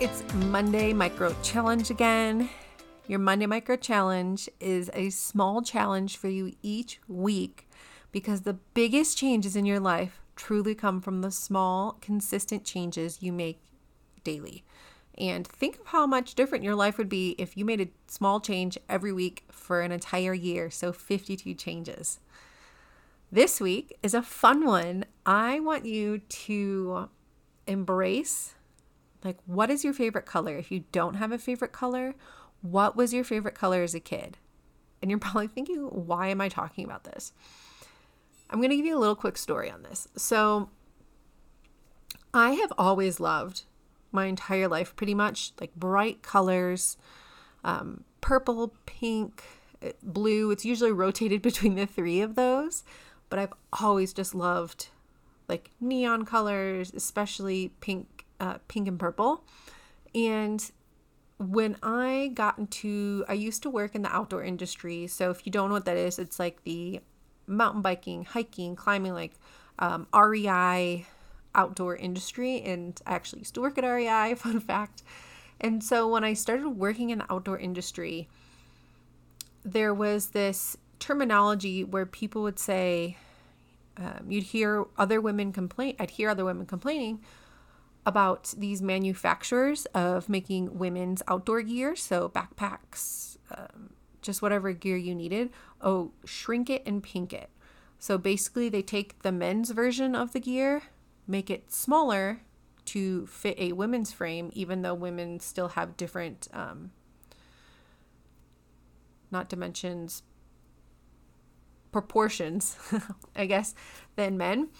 it's Monday Micro Challenge again. Your Monday Micro Challenge is a small challenge for you each week because the biggest changes in your life truly come from the small, consistent changes you make daily. And think of how much different your life would be if you made a small change every week for an entire year. So 52 changes. This week is a fun one. I want you to embrace like what is your favorite color? If you don't have a favorite color, what was your favorite color as a kid? And you're probably thinking, why am I talking about this? I'm going to give you a little quick story on this. So, I have always loved my entire life pretty much like bright colors, um, purple, pink, eh, blue. It's usually rotated between the three of those, but I've always just loved like neon colors, especially pink, uh, pink and purple. And when I got into, I used to work in the outdoor industry. So if you don't know what that is, it's like the mountain biking, hiking, climbing, like um, REI outdoor industry. And I actually used to work at REI, fun fact. And so when I started working in the outdoor industry, there was this terminology where people would say, um, you'd hear other women complain, I'd hear other women complaining about these manufacturers of making women's outdoor gear, so backpacks, um, just whatever gear you needed. Oh, shrink it and pink it. So basically, they take the men's version of the gear, make it smaller to fit a women's frame, even though women still have different, um, not dimensions, proportions, I guess, than men.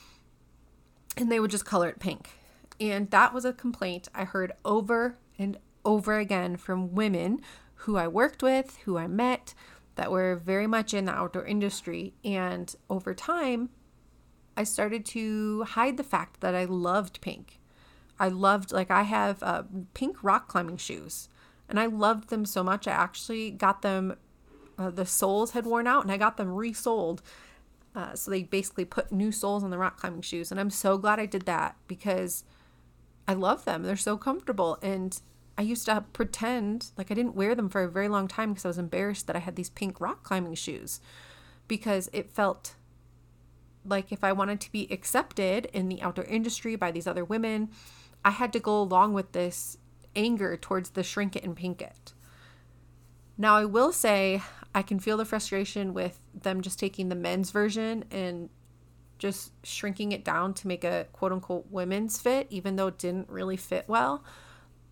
And they would just color it pink. And that was a complaint I heard over and over again from women who I worked with, who I met, that were very much in the outdoor industry. And over time, I started to hide the fact that I loved pink. I loved, like, I have uh, pink rock climbing shoes, and I loved them so much. I actually got them, uh, the soles had worn out, and I got them resoled. Uh, so they basically put new soles on the rock climbing shoes. And I'm so glad I did that because I love them. They're so comfortable. And I used to pretend like I didn't wear them for a very long time because I was embarrassed that I had these pink rock climbing shoes because it felt like if I wanted to be accepted in the outdoor industry by these other women, I had to go along with this anger towards the shrink it and pink it. Now, I will say I can feel the frustration with them just taking the men's version and just shrinking it down to make a quote unquote women's fit, even though it didn't really fit well.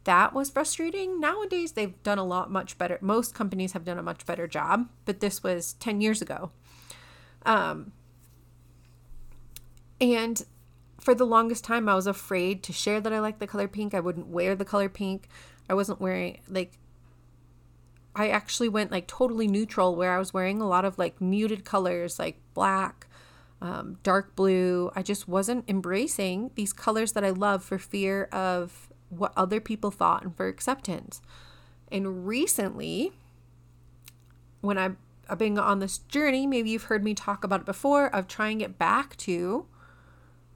That was frustrating. Nowadays, they've done a lot much better. Most companies have done a much better job, but this was 10 years ago. Um, and for the longest time, I was afraid to share that I like the color pink. I wouldn't wear the color pink. I wasn't wearing, like, I actually went like totally neutral where I was wearing a lot of like muted colors like black, um, dark blue. I just wasn't embracing these colors that I love for fear of what other people thought and for acceptance. And recently, when I've, I've been on this journey, maybe you've heard me talk about it before, of trying get back to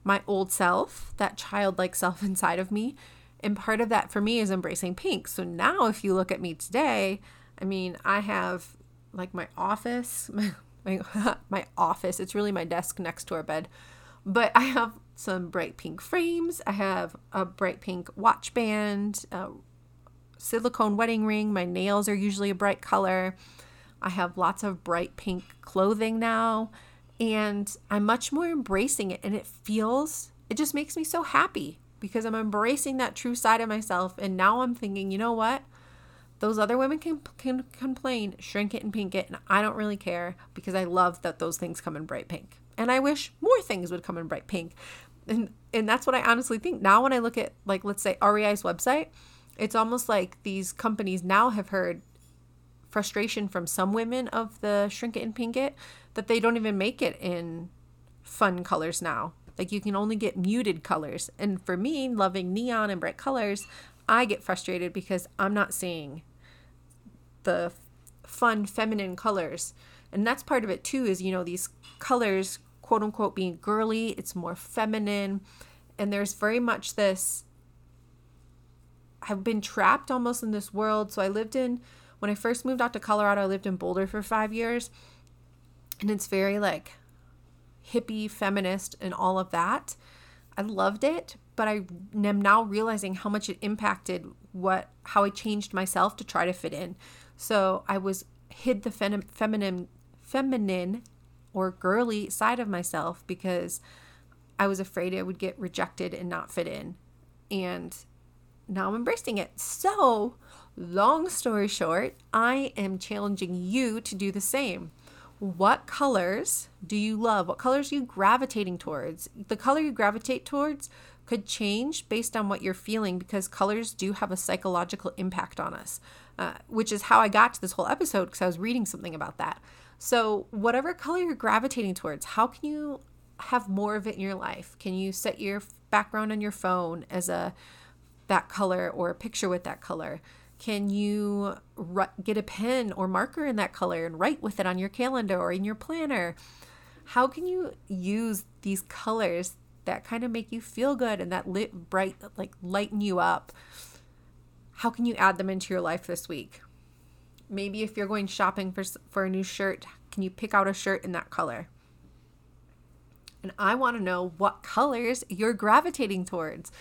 my old self, that childlike self inside of me. And part of that for me is embracing pink. So now, if you look at me today, I mean, I have like my office, my, my office. It's really my desk next to our bed. But I have some bright pink frames. I have a bright pink watch band, a silicone wedding ring. My nails are usually a bright color. I have lots of bright pink clothing now. And I'm much more embracing it. And it feels, it just makes me so happy because I'm embracing that true side of myself. And now I'm thinking, you know what? Those other women can, can complain, shrink it and pink it, and I don't really care because I love that those things come in bright pink. And I wish more things would come in bright pink. And and that's what I honestly think. Now when I look at like let's say REI's website, it's almost like these companies now have heard frustration from some women of the shrink it and pink it that they don't even make it in fun colors now. Like you can only get muted colors. And for me, loving neon and bright colors, I get frustrated because I'm not seeing the fun feminine colors. And that's part of it too is, you know, these colors, quote unquote, being girly, it's more feminine. And there's very much this I've been trapped almost in this world. So I lived in when I first moved out to Colorado, I lived in Boulder for 5 years. And it's very like hippie, feminist and all of that. I loved it, but I am now realizing how much it impacted what how I changed myself to try to fit in. So I was hid the fem- feminine feminine or girly side of myself because I was afraid I would get rejected and not fit in. And now I'm embracing it. So, long story short, I am challenging you to do the same. What colors do you love? What colors are you gravitating towards? The color you gravitate towards could change based on what you're feeling because colors do have a psychological impact on us, uh, which is how I got to this whole episode because I was reading something about that. So, whatever color you're gravitating towards, how can you have more of it in your life? Can you set your background on your phone as a that color or a picture with that color? Can you get a pen or marker in that color and write with it on your calendar or in your planner? How can you use these colors that kind of make you feel good and that lit bright like lighten you up? How can you add them into your life this week? Maybe if you're going shopping for for a new shirt, can you pick out a shirt in that color? And I want to know what colors you're gravitating towards.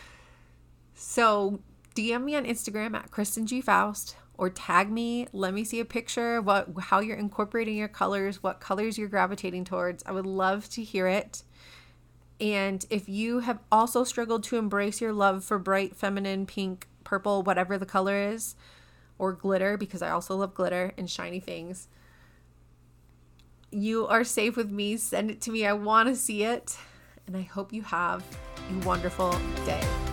So DM me on Instagram at Kristen G Faust or tag me. Let me see a picture of what how you're incorporating your colors, what colors you're gravitating towards. I would love to hear it. And if you have also struggled to embrace your love for bright, feminine, pink, purple, whatever the color is, or glitter, because I also love glitter and shiny things, you are safe with me. Send it to me. I want to see it. And I hope you have a wonderful day.